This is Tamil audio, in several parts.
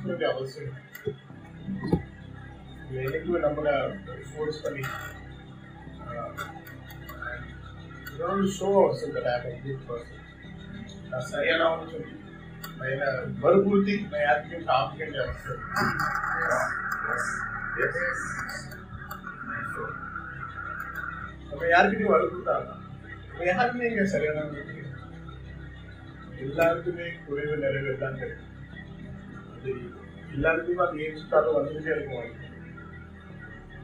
நம்மளை ஃபோர்ஸ் பண்ண வேண்டிய அவசியம் இல்லை என்னைக்குமே நம்மளை ஃபோர்ஸ் பண்ணி show ours that I am a good person. நான் சரியானவன்னு சொல்லி நான் என்ன வற்புறுத்தி நான் யாருக்கும் காமிக்க வேண்டிய அவசியம் Yes. நம்ம யாருக்கிட்டையும் வற்புறுத்தாங்க நம்ம யாருக்குமே இங்க சரியானவங்க கிடையாது. எல்லாருக்குமே குறைவு நிறைவு எல்லாம் தெரியும் அது எல்லாருக்குமே அது ஏற்றுக்காக வந்துட்டே இருக்கும் வாழ்க்கை.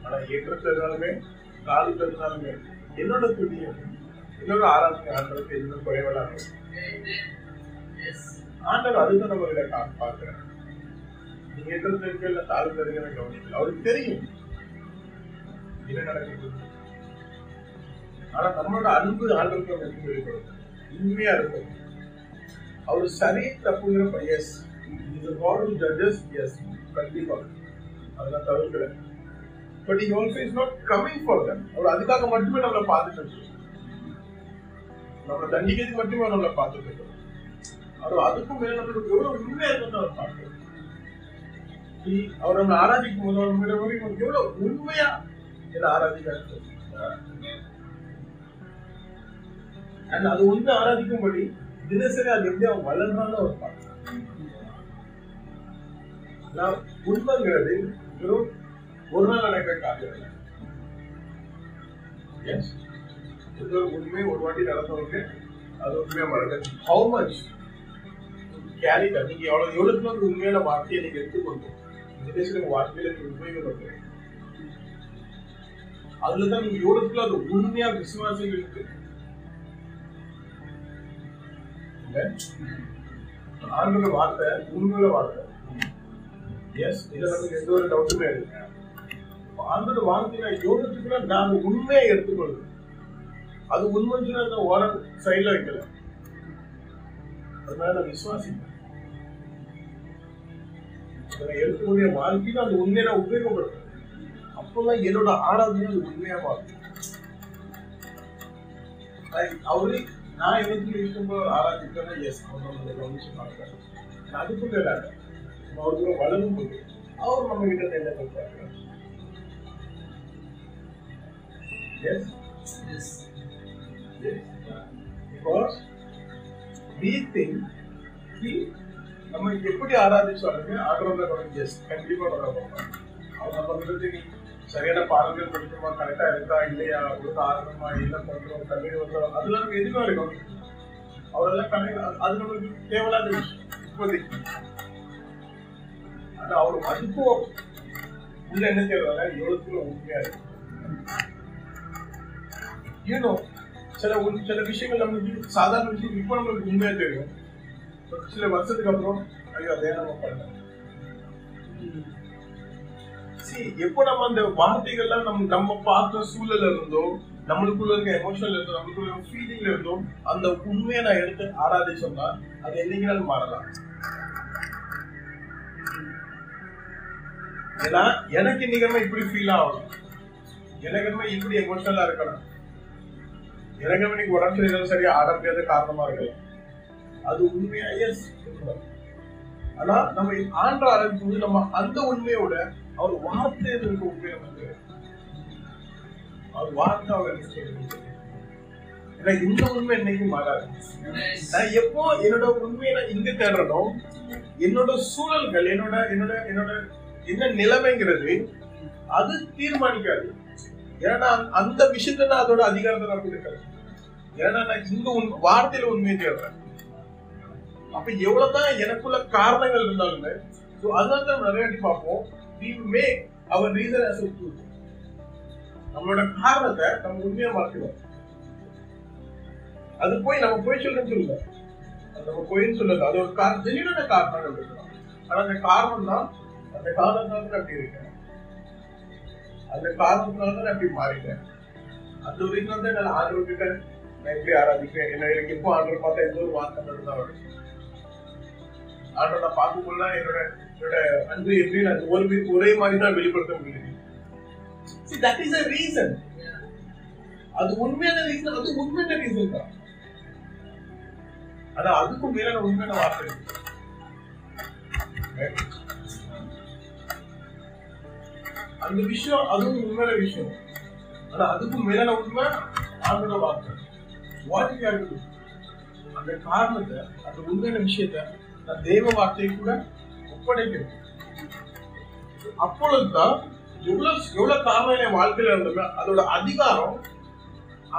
ஆனா ஏற்றத்துல இருந்தாலுமே காலத்துல என்னோட துணியம் இன்னொரு ஆராதனை ஆண்டவருக்கு எதுவுமே குறைவெல்லாம் இல்லை. ஆண்டவர் அதுதான் நம்ம இதை பார்க்கிறேன். நீங்க ஏற்றத்துல இருக்க இல்ல தாழ்த்துல இருக்கிற கவனிக்கல. அவருக்கு தெரியும். என்ன நடக்குது? ஆனா நம்மளோட அன்பு ஆண்டவருக்கு நம்ம வெளிப்படும் உண்மையா இருக்கும். அவர் சரி தப்புங்கிற எஸ் இந்த காட் ஜட்ஜஸ் எஸ் கண்டிப்பாக அதெல்லாம் தவிர்க்கல. But he also is not coming for them அவர் அதுக்காக மட்டுமே நம்மளை பார்த்துட்டு இருக்காரு. நம்மளை தண்டிக்கிறதுக்கு மட்டுமே நம்மளை பார்த்துட்டு இருக்காரு. அவர் அதுக்கும் மேல நம்மளுக்கு எவ்வளவு உண்மையா இருக்குன்னு அவர் பார்க்கிறார் அவர் நம்மளை ஆராதிக்கும் போது அவர் வரைக்கும் எவ்வளவு உண்மையா என்ன ஆராதிக்கிறார் அண்ட் அது உண்மை ஆராதிக்கும்படி தினசரி அது எப்படி அவன் வளர்றான்னு அவர் பார்க்கணும் நான் உண்மைங்கிறது வெறும் ஒரு நாள் நடக்கிற காரியம் இல்லை எஸ் இது ஒரு உண்மை ஒரு வாட்டி நடந்தவங்க அது உண்மையா மறக்க ஹவு மச் கேரி நீங்க எவ்வளவு எவ்வளவு அந்த உண்மையான வார்த்தையை நீங்க எடுத்துக்கொண்டு தினசரி வார்த்தையில நீங்க உபயோகப்படுத்துறீங்க அதுலதான் நீங்க எவ்வளவுக்குள்ள அது உண்மையா விசுவாசம் இருக்கு. இல்ல? ஆண்டோட வார்த்தை உண்மையோட வார்த்தை. எஸ் இதுல நமக்கு எந்த ஒரு டவுட்டுமே இல்லை ஆண்டோட வார்த்தை யோகத்துக்குள்ள நான் உண்மையை எடுத்துக்கொள்றேன் அது உண்மைன்னு அந்த ஓரம் சைட்ல வைக்கல. அதனால நான் விசுவாசிப்பேன். எடுத்துக்கூடிய வாழ்க்கையில அந்த உண்மையை நான் உபயோகப்படுத்துறேன் அப்பதான் என்னோட ஆராதனை அது உண்மையா மாறும். அவரு நான் எனக்கு இஷ்டம் ஆராதிக்கிறேன் எஸ் அவர் கவனிச்சு பார்க்கிறேன் அதுக்குள்ள இல்லை அவருக்கு வளரும் போது அவர் நம்ம கிட்ட என்ன சொல்றாங்க yes because we think we நம்ம எப்படி ஆராதிச்சாலுமே ஆகிறவங்க நமக்கு எஸ் கண்டிப்பா வர அவங்க நம்ம கிட்ட நீ சரியான பாடல்கள் படிக்கணுமா கரெக்டா இருக்கா இல்லையா ஒரு ஆரம்பமா என்ன பண்றோம் கல்லூரி வந்தோம் அதெல்லாம் நம்ம எதுவுமே இருக்கும் அவரெல்லாம் கணக்கு அது நமக்கு தேவையில்லாத விஷயம். இப்போதைக்கு. ஆனா அவர் மருத்துவம் உள்ள என்ன செய்வாங்க எவ்வளவுக்குள்ள உண்மையா இருக்கு. யூனோ சில உண்- சில விஷயங்கள் நம்மளுக்கு சாதாரண விஷயம் இப்போ நம்மளுக்கு உண்மையா தெரியும். சில வருஷத்துக்கு அப்புறம் ஐயோ அதே நம்ம பண்ணலாம். See, எப்போ நம்ம அந்த வார்த்தைகள்லாம் நம்ம நம்ம பார்த்த சூழல்ல இருந்தோ நம்மளுக்குள்ள இருக்க எமோஷன்ல இருந்தோ நம்மளுக்குள்ள இருக்க ஃபீலிங்ல இருந்தோ அந்த உண்மையை நான் எடுத்து ஆராதி சொன்னா அது என்னைக்கு நாள் மாறலாம். ஏன்னா எனக்கு இன்னைக்கு இப்படி ஃபீல் ஆகணும் எனக்கு இப்படி எமோஷனலா இருக்கணும். எனக்கு இன்னைக்கு உடம்பு சரியில்லை சரியா ஆட முடியாத காரணமா இருக்கலாம். அது உண்மையா? எஸ் ஆனா நம்ம ஆண்ட ஆரம்பிக்கும் போது நம்ம அந்த உண்மையோட அவர் வார்த்தையில இருக்க உண்மையை வந்து அவர் வார்த்தை அவர் ஏன்னா இந்த உண்மை என்னைக்கும் மாறாது. நான் எப்போ என்னோட உண்மையை நான் இங்க தேடுறனோ என்னோட சூழல்கள் என்னோட என்னோட என்னோட என்ன நிலைமைங்கிறது அது தீர்மானிக்காது. ஏன்னா அந்த விஷயத்த நான் அதோட அதிகாரத்தை நான் கொடுக்கறேன். ஏன்னா நான் இந்த உண்மை வார்த்தையில உண்மையை தேடுறேன். அப்ப எவ்வளவுதான் எனக்குள்ள காரணங்கள் இருந்தாலுமே ஸோ அதனால தான் நிறைய வாட்டி பார்ப்போம் we make our reason as நம்மளோட காரணத்தை நம்ம உண்மையா மாற்றிடுவோம் அது போய் நம்ம போய் சொல்லணும்னு சொல்லல நம்ம பொய்ன்னு சொல்லல. அது ஒரு காரணம் ஜெனியூனான காரணங்கள் இருக்கலாம். ஆனா அந்த காரணம் தான் அந்த காரணத்தால தான் அப்படி இருக்கேன் அந்த காரணத்தினால தான் அப்படி மாறிட்டேன் அந்த வரைக்கும் வந்து நான் ஆண்டவர் கிட்ட நான் எப்படி ஆராதிக்கிறேன் என்ன எனக்கு எப்போ ஆண்டவர் பார்த்தா எந்த ஒரு வார்த்தை மட்டும் தான் வரும். ஆண்டவர் நான் பார்க்கும்போது என்னோட என்னோட அன்பு எப்படி நான் ஒரு ஒரே மாதிரி தான் வெளிப்படுத்த முடியுது. See, that is a reason. அது உண்மையான ரீசன் அது உண்மையான ரீசன் தான். ஆனா அதுக்கும் மேலான உண்மையான வார்த்தை அந்த விஷயம் அதுவும் உண்மையான விஷயம். ஆனா அதுக்கும் மேலான உண்மை ஆண்டோட வார்த்தை வாட் யூ அந்த காரணத்தை அந்த உண்மையான விஷயத்தை நான் தெய்வ வார்த்தையை கூட ஒப்படைக்கணும் அப்பொழுதுதான் எவ்வளவு எவ்வளவு காரணம் என் வாழ்க்கையில இருந்தோமோ அதோட அதிகாரம்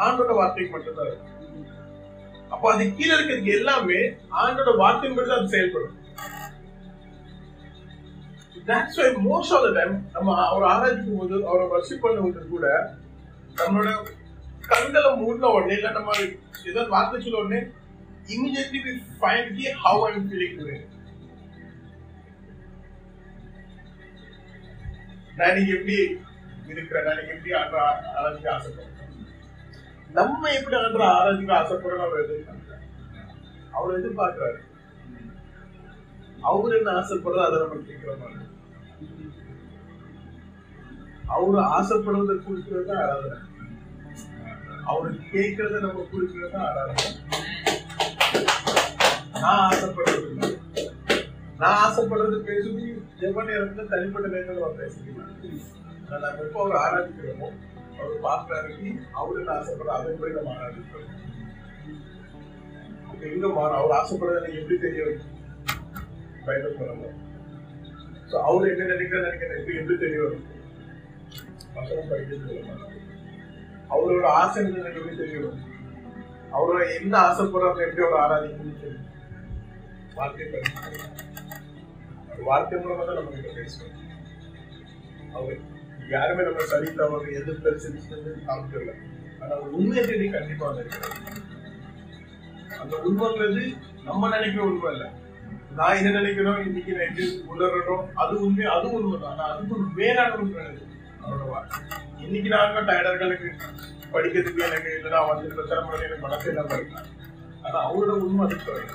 ஆண்டோட வார்த்தைக்கு மட்டும்தான் இருக்கு. அப்ப அது கீழே இருக்கிறது எல்லாமே ஆண்டோட வார்த்தையின் படி தான் அது செயல்படும். That's why most of the time நம்ம அவர் ஆராய்ச்சிக்கும் போது அவரை வர்ஷிப் பண்ணும்போது கூட நம்மளோட கண்களை மூடின உடனே இல்லை நம்ம ஏதாவது வார்த்தை சொல்ல உடனே immediately we find the how I'm feeling today. நான் இன்னைக்கு எப்படி இருக்கிறேன் நான் எப்படி ஆண்டு ஆராய்ச்சிக்க ஆசைப்படுறேன் நம்ம எப்படி ஆண்டு ஆராய்ச்சிக்க ஆசைப்படுறோம் அவர் எதிர்பார்க்கிறார் அவர் எதிர்பார்க்கிறாரு. அவர் என்ன ஆசைப்படுறோ அதை நம்ம கேட்கிற மாதிரி. அவரு ஆசைப்படுறத குறிக்கிறது தான் ஆராதனை. அவரு கேட்கறத நம்ம குறிக்கிறது ஆராதனை. நான் ஆசைப்படுறது நான் ஆசைப்படுறது பேசுவது ஜெப நேரத்துல தனிப்பட்ட நேரத்துல அவர் பேசுறீங்க ஆனா நம்ம எப்போ அவர் ஆராதிக்கிறோமோ அவர் பார்க்கிறாரு அவரு என்ன ஆசைப்படுற அதன்படி நம்ம ஆராதிக்கிறோம். எங்க மாறும்? அவர் ஆசைப்படுறது எப்படி தெரிய வைக்கும் மூலமா. ஸோ அவர் என்ன நினைக்கிற நினைக்கிறேன் எப்படி எப்படி தெரிய வரும்? வசனம் படிக்கிறது அவரோட ஆசை என்ன எனக்கு அவரோட என்ன ஆசைப்படுறாங்க எப்படி அவரை ஆராதிக்கணும்னு தெரியும்? வார்த்தை வார்த்தை மூலமா தான் நம்ம கிட்ட பேசுவோம் அவர் யாருமே நம்ம சரி தவறு எது பெருசுன்னு காமிக்கல ஆனா உண்மையை தேடி கண்டிப்பா இருக்கிறார் அந்த உண்மைங்கிறது நம்ம நினைக்கிற உண்மை இல்ல. நான் என்ன நினைக்கிறோம் இன்னைக்கு நான் எப்படி உணர்றோம் அது உண்மை அது உண்மை தான் ஆனா அதுக்கு ஒரு வேறான உண்மை நினைக்கிறேன் அவரோட இன்னைக்கு நான் டயர்டா படிக்கிறதுக்கு எனக்கு இல்லைன்னா வந்து பிரச்சனை எனக்கு மனசு இல்லாம இருக்கலாம் ஆனா அவரோட உண்மை அது சொல்லுங்க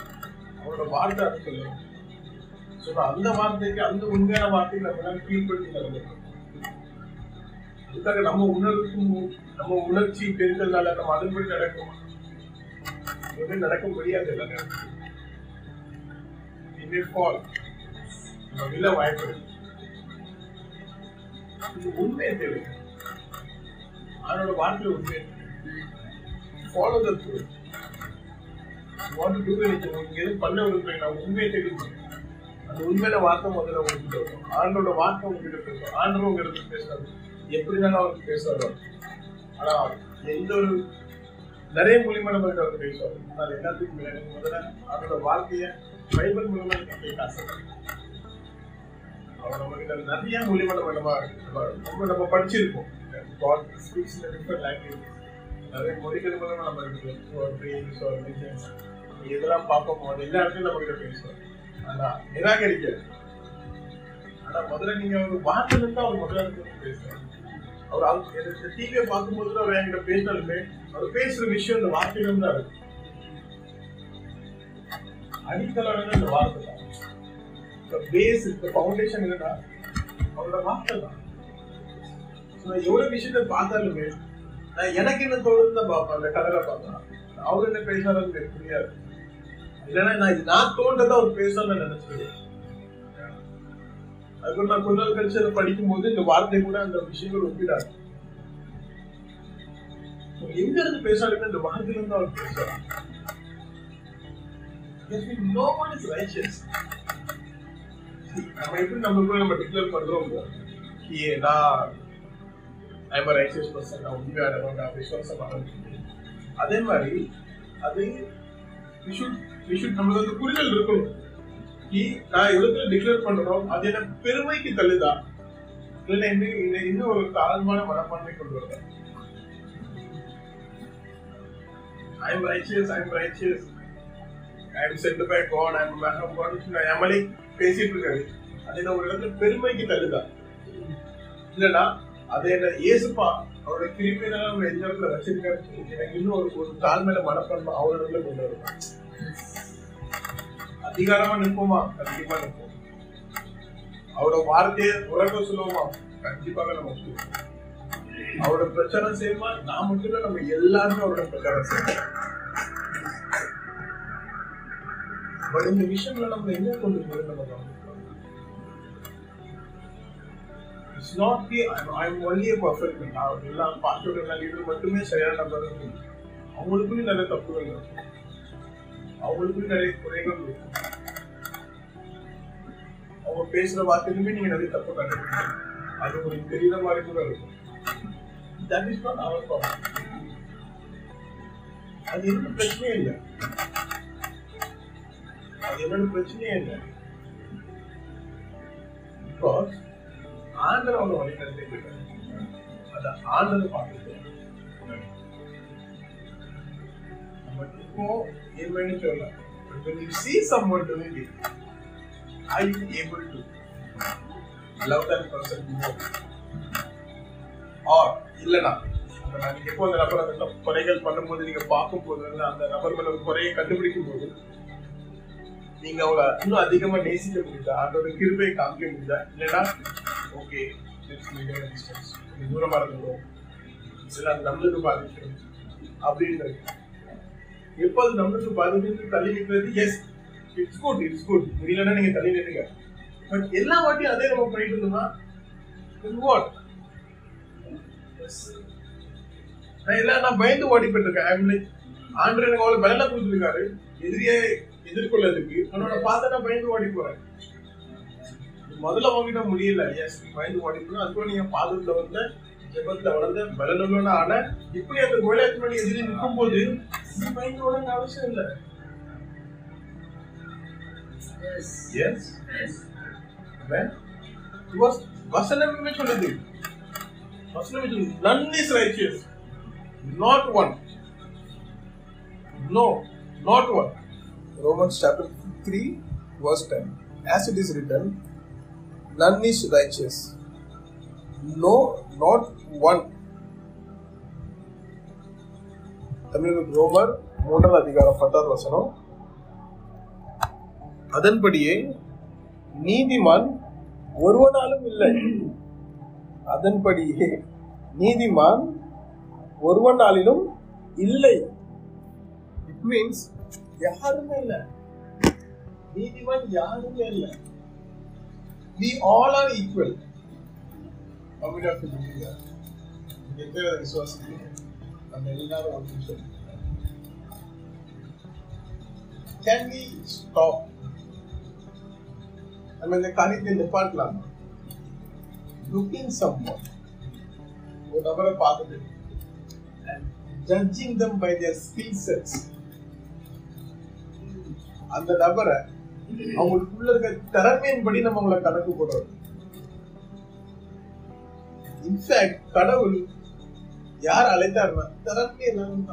அவரோட வார்த்தை அது சொல்லுங்க ஸோ அந்த வார்த்தைக்கு அந்த உண்மையான வார்த்தைக்கு நம்ம எல்லாம் கீழ்படுத்தி நடந்துக்கணும் அதுக்காக நம்ம உணர்வுக்கும் நம்ம உணர்ச்சி தெரிந்ததுனால நம்ம அதன்படி நடக்கும். எதுவுமே நடக்க முடியாது எல்லா நேரத்திலும் ஃபால் நம்ம இல்லை வாய்ப்பு உண்மையை தேவை அவனோட வாழ்க்கை உண்மை follow the truth what to do anything உங்களுக்கு எது பண்ண விரும்புறீங்க நான் உண்மையை தேடி அந்த உண்மையில வார்த்தை முதல்ல உங்களுக்கு வரும் ஆண்டோட வார்த்தை உங்ககிட்ட பேசும் ஆண்டவர் உங்களுக்கு பேசுறாரு எப்படினாலும் அவருக்கு பேசுறாரு ஆனா எந்த ஒரு நிறைய மூலியமா நம்ம கிட்ட அவர் பேசுவாரு அது எல்லாத்துக்கும் முதல்ல அவரோட வாழ்க்கைய பைபிள் மூலமா நீங்க கேட்க ஆசைப்படுறீங்க அவர் நம்ம கிட்ட நிறைய மூலியமா நம்ம நம்ம நம்ம நம்ம படிச்சிருப்போம். God speaks in a different நிறைய மொழிகள் மூலமா நம்ம இருக்கு ஒரு dreams or visions. இதெல்லாம் பார்ப்போம் அது எல்லா இடத்துலயும் நம்ம கிட்ட பேசுவோம் ஆனா நிராகரிக்க ஆனா முதல்ல நீங்க ஒரு வார்த்தை இருந்தா அவர் முதல்ல பேசுவாங்க அவர் அவங்க- இந்த டிவியை பார்க்கும்போது அவர் என்கிட்ட பேசினாலுமே அவர் பேசுற விஷயம் இந்த வார்த்தையில தான் இருக்கு. அடித்தளம் என்னன்னா இந்த வார்த்தை த பேஸ் இந்த ஃபவுண்டேஷன் என்னன்னா அவரோட மாஸ்டர் தான். நான் எவ்வளவு விஷயத்த பார்த்தாலுமே நான் எனக்கு என்ன தோணுன்னு தான் பார்ப்பேன் அந்த கதலை பார்த்தா அவர் என்ன பேசுறாரு எனக்கு புரியாது. இல்லைன்னா நான் இது நான் தோன்றதை அவர் பேசணும்னு நினைச்சிருக்கேன். அதுக்கப்புறம் நான் கொஞ்ச நாள் கழிச்சு அதை படிக்கும்போது இந்த வார்த்தை கூட அந்த விஷயங்கள் ஒப்பிடாது. எங்க இருந்து பேசாலுமே இந்த வார்த்தையில இருந்து அவர் பேசுறாரு. No one is righteous. நம்ம எப்படி நம்மளுக்குள்ள நம்ம டிக்ளேர் பண்றோம்? ஏ நான் ஐம் ரைசியஸ் பர்சன் நான் உண்மையானவன் நான் விசுவாசமானவன் அதே மாதிரி அது விஷுட் விஷுட் நம்மளுக்கு வந்து புரிதல் இருக்கணும். நான் எவ்வளவு டிக்ளேர் பண்றோம்? அது என்ன பெருமைக்கு தள்ளுதா? இல்லைன்னா இன்னும் இன்னும் ஒரு தாழ்மான மனப்பான்மை கொண்டு வருதா? I'm righteous I'm righteous. I'm sent by God, I'm a of of நான் நம்மளே பேசிட்டு இருக்காரு. அது என்ன ஒரு இடத்துல பெருமைக்கு தள்ளுதா? இல்லைன்னா அது என்ன இயேசுப்பா அவரோட கிருமியினால அவர் எந்த இடத்துல வச்சிருக்காரு எனக்கு இன்னும் ஒரு ஒரு தாழ்மையில மனப்பான்மை அவர் இடத்துல கொண்டு வரும் அதிகாரமா நிற்போமா? கண்டிப்பா நிற்போம். அவரோட வார்த்தையை உலக சொல்லுவோமா? கண்டிப்பாக நம்ம அவரோட பிரச்சாரம் செய்யுமா? நான் மட்டும் நம்ம எல்லாருமே அவரோட பிரச்சாரம் செய்யணும் பட் இந்த விஷயங்களை நம்ம என்ன கொண்டு போய் நம்ம it's not be I am only perfect நான் எல்லாம் பாஸ்டர் லீடர் மட்டுமே சரியான நம்பர் அவங்களுக்கும் நிறைய தப்புகள் இருக்கும். அவங்களுக்குள்ளயும் நிறைய குறைகள் இருக்கும். அவங்க பேசுற வார்த்தைக்குமே நீங்க நிறைய தப்பு கண்டுபிடிக்கணும் அது உங்களுக்கு தெரியுற மாதிரி கூட இருக்கும். That is not our problem அது எதுவும் பிரச்சனையே இல்லை. அது என்னோட பிரச்சனையே இல்லை பிகாஸ் ஆந்திராவோட அவங்க வழி அந்த ஆந்திர பார்த்துட்டு நம்ம இப்போ ஏழ்மைன்னு சொல்லலாம் But when you see someone doing it, are you able to love that person more? Or இல்லனா நீங்க எப்போ அந்த நபர் அந்த குறைகள் பண்ணும்போது நீங்க பார்க்கும் போது வந்து அந்த நபர் மேல குறையை கண்டுபிடிக்கும் போது நீங்க அவங்க இன்னும் அதிகமா நேசிக்க முடியுதா? அதோட கிருபையை காமிக்க முடியுதா? இல்லைன்னா ஓகே தூரமா இருக்கணும் இல்ல அது நம்மளுக்கு பாதிக்கும். அப்படின்றது எப்போ அது நம்மளுக்கு பாதிக்கிறது தள்ளி நிற்கிறது yes it's good it's good முடியலன்னா நீங்க தள்ளி நிற்குங்க பட் எல்லா வாட்டியும் அதே நம்ம போயிட்டு இருந்தோம்னா வாட் நான் எல்லாம் நான் பயந்து ஓடி போயிட்டு இருக்கேன் ஆண்டு எனக்கு அவ்வளவு பலனை கொடுத்துருக்காரு. எதிரியே எதிர்கொள்ளதுக்கு அவனோட பார்த்து நான் பயந்து ஓடி போறேன். முதல்ல வாங்கிட்ட முடியல. எஸ் பயந்து ஓடி போறேன் அதுக்குள்ள நீங்க பாதத்துல வந்த ஜெபத்துல வளர்ந்த பலனுள்ள ஆன இப்படி அந்த முன்னாடி எதிரி நிற்கும் போது நீ பயந்து ஓட அவசியம் இல்லை. எஸ் வசனமே சொல்லுது? வசனமே சொல்லுது? None is righteous. Not one. No not one. Romans chapter 3, verse 10. As it is written, none is righteous. No, not one. தமிழக ரோமர் மூன்றாவது அதிகாரம் பத்தாவது வசனம் அதன்படியே நீதிமான் ஒருவனாலும் இல்லை அதன்படியே நீதிமான் ஒருவனாலிலும் இல்லை இட் மீன்ஸ் யாருமே இல்ல. நீதிமான் யாருமே இல்ல. We all are equal. Commit of India இங்க இருக்கிற விசுவாசிக்கு நம்ம எல்லாரும் ஒரு நிமிஷம் கேன் வி ஸ்டாப் நம்ம இந்த காரியத்தை நிப்பாட்டலாம்? லுக்கிங் சம்மன் ஒரு நபரை பார்த்துட்டு. And judging them by their skill sets. அந்த நபரை அவங்களுக்குள்ள இருக்க திறமையின்படி நம்ம அவங்கள கணக்கு போடுறோம். இன்ஃபேக்ட் கடவுள் யார் அழைத்தாருன்னா திறமை எல்லாரும்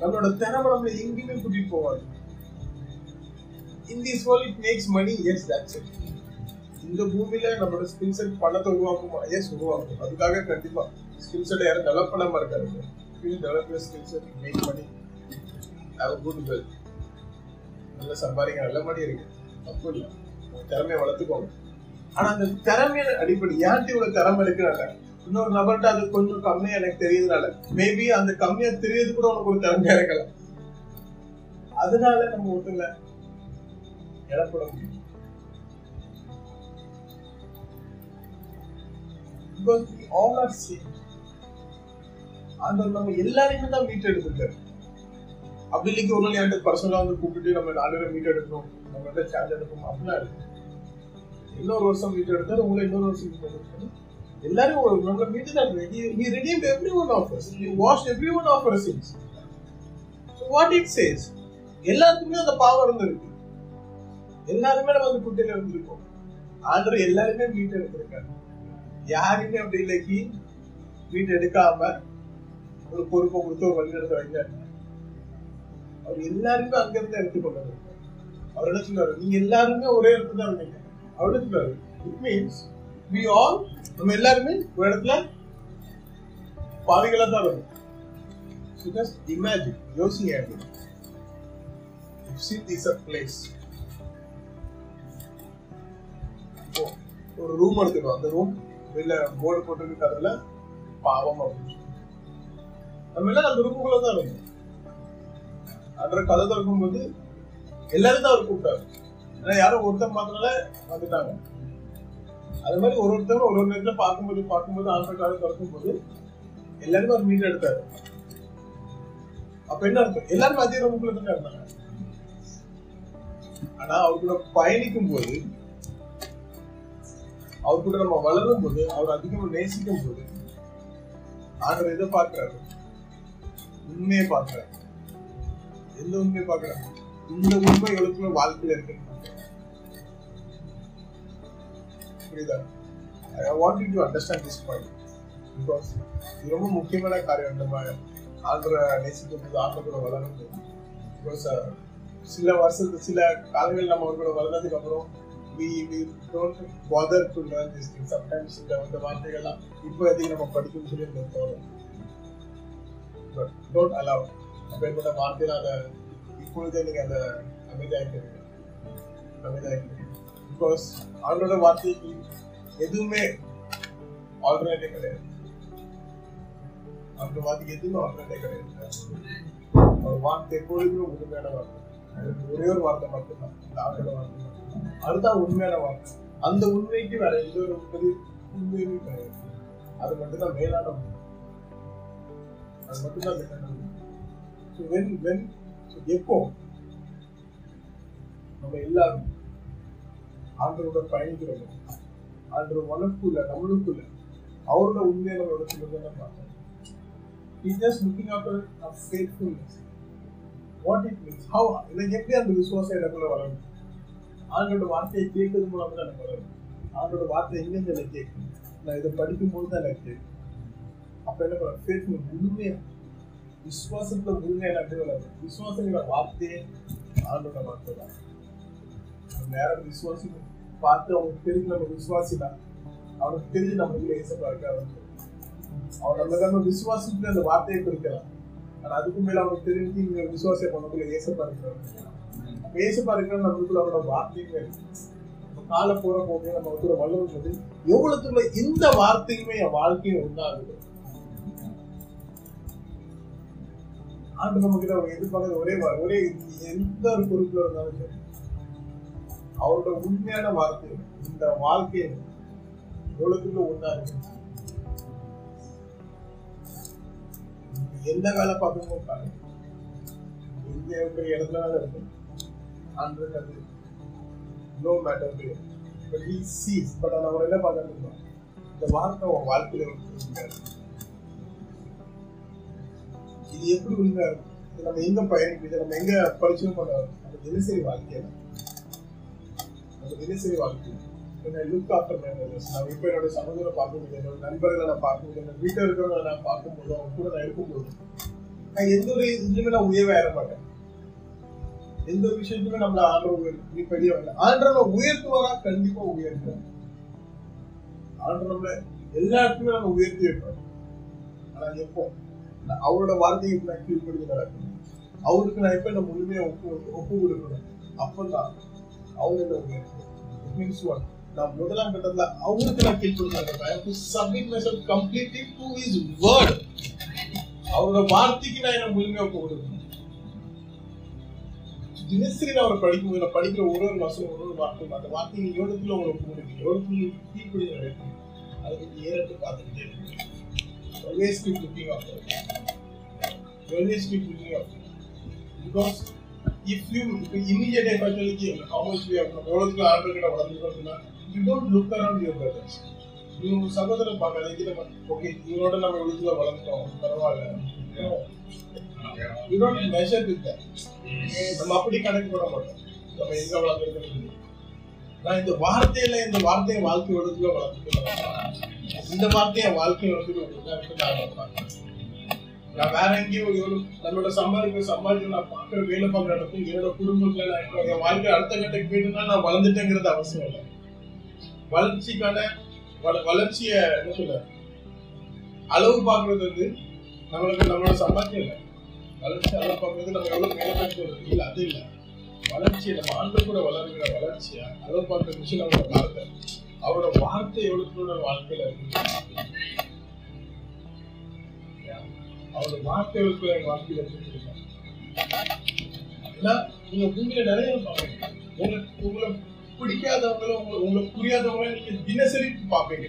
நம்மளோட திறமை நம்மளை எங்கேயுமே கூட்டிட்டு போவாது in this world it makes money yes that's it இந்த பூமியில நம்மளோட ஸ்கில் செட் பணத்தை உருவாக்குமா? எஸ் உருவாக்கும். அதுக்காக கண்டிப்பா ஸ்கில் செட் யாரும் டெவலப் பண்ணாம இருக்காரு will develop your skill set make money have good well நல்ல சம்பாதிக்க நல்ல மணி இருக்கு. தப்பு இல்லை. திறமையை வளர்த்துக்கோங்க. ஆனா அந்த திறமைய அடிப்படை யார்கிட்ட இவ்வளவு திறமை இருக்கிறாங்க இன்னொரு நபர்கிட்ட அது கொஞ்சம் கம்மியா எனக்கு தெரியுதுனால மேபி அந்த கம்மியா தெரியுது கூட உனக்கு ஒரு திறமையா இருக்கலாம். அதனால நம்ம ஒருத்தங்க இழப்பட முடியும். Because we all are same. ஆண்டவர் நம்ம எல்லாரையுமே தான் மீட் எடுத்துருக்காரு அப்படி இல்லைக்கு ஒரு நாள் என்கிட்ட பர்சனலாக வந்து கூப்பிட்டு நம்ம நாலு பேரை மீட் எடுக்கணும் நம்ம கிட்ட சார்ஜ் எடுக்கணும் அப்படிலாம் இருக்கு இன்னொரு வருஷம் மீட் எடுத்தாரு உங்களை இன்னொரு வருஷம் மீட் எடுக்கணும் எல்லாரும் ஒரு நம்மள மீட் தான் he redeemed every one of us. He washed every one of what it says எல்லாருக்குமே அந்த பாவம் இருந்திருக்கு. எல்லாருமே நம்ம அந்த குட்டையில இருந்திருக்கோம். ஆண்டர் எல்லாருமே மீட் எடுத்திருக்காரு யாருமே அப்படி இல்லைக்கு மீட் எடுக்காம ஒரு பொறுப்பை கொடுத்து ஒரு வழிநடத்த வைங்க அவர் எல்லாருமே அங்க இருந்து எடுத்துக்கொண்டது அவர் என்ன சொல்றாரு நீங்க எல்லாருமே ஒரே இடத்துல தான் இருந்தீங்க. அவர் என்ன சொல்றாரு இட் மீன்ஸ் வி ஆல் நம்ம எல்லாருமே ஒரு இடத்துல பாதைகளா தான் இருக்கும் So just imagine, யோசிங்க அப்படி. If sin is a place. ஒரு ரூம் எடுத்துக்கோ. அந்த ரூம் வெளில போர்டு போட்டிருக்கு அதுல பாவம் அப்படின்னு நம்ம எல்லாம் அந்த ரூமுக்குள்ள தான் இருக்கும். அன்ற கதை திறக்கும்போது எல்லாரும் தான் அவர் கூப்பிட்டாரு. ஏன்னா யாரும் ஒருத்தன் பார்த்தனால வந்துட்டாங்க. அது மாதிரி ஒரு ஒருத்தரும் ஒரு ஒரு நேரத்துல பார்க்கும்போது பார்க்கும்போது ஆந்திர காலம் திறக்கும்போது எல்லாருமே ஒரு மீட் எடுத்தாரு. அப்ப என்ன அர்த்தம்? எல்லாரும் அதே ரூமுக்குள்ள தான் இருந்தாங்க. ஆனா அவர் கூட பயணிக்கும் போது அவர் கூட நம்ம வளரும் போது அவர் அதிகமா நேசிக்கும் போது ஆண்டவர் எதை பார்க்கிறாரு? உண்மையை பார்க்கிறாரு எந்த உண்மையை பார்க்கிறாரு இந்த உண்மை எவ்வளவுக்குள்ள வாழ்க்கையில இருக்கு புரியுதா? I want you to understand this point because இது ரொம்ப முக்கியமான காரியம் நம்ம ஆண்டரை நேசிக்கும் போது ஆண்டர் வளரும் பிகாஸ் சில வருஷத்து சில காலங்கள் நம்ம அவர்களோட வளர்ந்ததுக்கு அப்புறம் we we don't bother to learn these things. Sometimes இந்த வார்த்தைகள்லாம் இப்போ எதுக்கு நம்ம படிக்கணும்னு சொல்லி எனக்கு தோணும். பட் டோன்ட் அலவ் அப்பேற்பட்ட வார்த்தையில் அதை இப்பொழுதே நீங்கள் அதை அமைதியாக்கிறீங்க அமைதியாக்கிறீங்க பிகாஸ் அவங்களோட வார்த்தைக்கு எதுவுமே ஆல்டர்னேட்டிவ் கிடையாது. அவங்களோட வார்த்தைக்கு எதுவுமே ஆல்டர்னேட்டிவ் கிடையாது. வார்த்தை எப்பொழுதுமே உண்மையான வார்த்தை. ஒரே ஒரு வார்த்தை மட்டும்தான். இந்த ஆண்டோட வார்த்தை மட்டும்தான். அதுதான் உண்மையான வார்த்தை. அந்த உண்மைக்கு வேற எந்த ஒரு உண்மையுமே கிடையாது. அது மட்டும்தான் மேலான உண்மை. அது மட்டும்தான் மேலான உண்மை வென் வென் when எப்போ நம்ம எல்லாரும் ஆண்டரோட பயணிக்கிறோம் ஆண்டர் மனக்குள்ள நம்மளுக்குள்ள அவரோட உண்மையை நம்மளோட சொல்லுங்க பார்த்தோம் is just looking after our faithfulness. What it means, how like எப்படி அந்த விசுவாசம் எனக்குள்ள வரணும் ஆண்டோட வார்த்தையை கேட்கறது மூலம் தான் எனக்கு வரணும் ஆண்டோட வார்த்தை எங்கேருந்து எனக்கு கேட்கும் நான் இதை படிக்கும் போது தான் எனக்கு கேட்கும் அப்ப என்ன பண்ண ஃபேத்ஃபுல் முழுமையா விசுவாசத்துல முழுமையா எனக்கு எப்படி விசுவாசங்கிற வார்த்தையே ஆண்டோட வார்த்தை தான் நேரம் விசுவாசி பார்த்து அவனுக்கு தெரிஞ்சு நம்ம விசுவாசிதான் அவனுக்கு தெரிஞ்சு நம்ம உள்ள ஏசப்பா இருக்காதுன்னு அவன் நம்ம நம்ம விசுவாசத்துல அந்த வார்த்தையை குறிக்கலாம் ஆனா அதுக்கு மேல அவனுக்கு தெரிஞ்சு இங்க விசுவாசிய பண்ணக்குள்ள ஏசப்பா இருக்கிறான் ஏசப்பா இருக்கிற நம்மளுக்குள்ள அவனோட வார்த்தையுமே இருக்கு கால போற போக நம்ம கூட வளரும் போது எவ்வளவுக்குள்ள இந்த வார்த்தையுமே என் வாழ்க்கையில உண்டாகுது ஆண்டு நம்ம கிட்ட அவங்க எதிர்பார்க்கறது ஒரே ஒரே எந்த ஒரு பொறுப்புல இருந்தாலும் சரி அவரோட உண்மையான வார்த்தை இந்த வாழ்க்கை உலகத்துக்கு ஒன்றா இருக்கு. எந்த வேலை பார்க்கணும் பாருங்க. எந்த பெரிய இடத்துல வேலை இருக்கு? அன்று அது no matter but he sees but அவர் என்ன பார்க்கணும் இந்த வார்த்தை உன் வாழ்க்கையில இது எப்படி உண்மையா இருக்கும்? இது நம்ம எங்க பயணிக்கும் இதை நம்ம எங்க பரிச்சயம் பண்ணுவோம் நம்ம தினசரி வாழ்க்கையில. நம்ம தினசரி வாழ்க்கை என்னை லுக் ஆஃப்டர் மெமரிஸ் நான் இப்போ என்னோட சகோதரரை பார்க்கும்போது என்னோட நண்பர்களை நான் பார்க்கும்போது என்னோட வீட்டில் இருக்கிறவங்க நான் பார்க்கும்போது அவங்க கூட நான் இருக்கும்போது நான் எந்த ஒரு இதுலையுமே நான் உயர்வே ஏற மாட்டேன். எந்த ஒரு விஷயத்துமே நம்மள ஆண்டவர் உயர் நீ பெரிய வரல ஆண்டவர் உயர்த்துவாரா? கண்டிப்பா உயர்த்துவார். ஆண்டவர் நம்மள எல்லா இடத்துலயும் நம்ம உயர்த்தி வைப்பார் ஆனா எப்போ? அவரோட வார்த்தைக்கு நான் கீழ்படுத்தி நடக்கணும். அவருக்கு நான் எப்ப நான் முழுமையா ஒப்பு ஒப்பு கொடுக்கணும்? அப்பதான் அவர் என்ன மீன்ஸ் ஒன் நான் முதலாம் கட்டத்துல அவருக்கு நான் கீழ்படுத்த submit myself completely to is word அவரோட வார்த்தைக்கு நான் என்ன முழுமையா ஒப்பு கொடுக்கணும்? தினசரி நான் அவரை படிக்கும்போது நான் படிக்கிற ஒரு ஒரு மாசம் ஒரு ஒரு வார்த்தை அந்த வார்த்தையை நீங்க எவ்வளவுக்குள்ள உங்களை ஒப்பு கொடுக்கணும் எவ்வளவுக்குள்ள கீழ்படி நடக்கணும். அதை ஏறட்டு பார்த்துக்கிட்டே இருக்கேன் always keep looking after it. always keep looking after it. because if you immediate eventually how much we have எவ்வளவுக்கு ஆண்டு கிட்ட வளர்ந்துருக்கோம்னா you don't look around your brothers. நீ உங்க சகோதரன் பார்க்காத ஓகே இவரோட நம்ம எவ்வளவுக்குள்ள வளர்ந்துட்டோம் பரவாயில்ல. You don't measure with that நம்ம அப்படி கணக்கு போட மாட்டோம். நம்ம எங்க வளர்ந்துருக்கோம் நான் இந்த வார்த்தையில இந்த வார்த்தையை வாழ்க்கை எவ்வளவுக்குள்ள வளர்ந்துட்டு இந்த வார்த்தையை வாழ்க்கை வந்து நான் நான் வேற எங்கேயும் நம்மளோட சம்பாதிக்கிற சம்பாதிக்க நான் பார்க்குற வேலை பார்க்குற இடத்துல என்னோட குடும்பத்துல நான் என் வாழ்க்கை அடுத்த கட்டக்கு போயிட்டுனா நான் வளர்ந்துட்டேங்கிறது அவசியம் இல்லை வளர்ச்சிக்கான வள- வளர்ச்சிய என்ன சொல்ல அளவு பார்க்கறது வந்து நம்மளுக்கு நம்மளோட சம்பாத்தியம் இல்லை வளர்ச்சி அளவு பார்க்கறது நம்ம எவ்வளவு வேலை பார்க்கறது இல்லை அது இல்ல வளர்ச்சி நம்ம ஆண்டு கூட வளர்கிற வளர்ச்சியா அளவு பார்க்குற விஷயம் நம்மளோட வாழ்க்கை அவரோட வார்த்தை எவ்வளவு வாழ்க்கையில இருக்கு அவரோட வார்த்தை எவ்வளவு என் வாழ்க்கையில இருக்கு ஏன்னா நீங்க பூமியில நிறைய பார்ப்பீங்க. உங்களுக்கு உங்களை பிடிக்காதவங்கள உங்களை உங்களுக்கு புரியாதவங்கள நீங்க தினசரி பார்ப்பீங்க.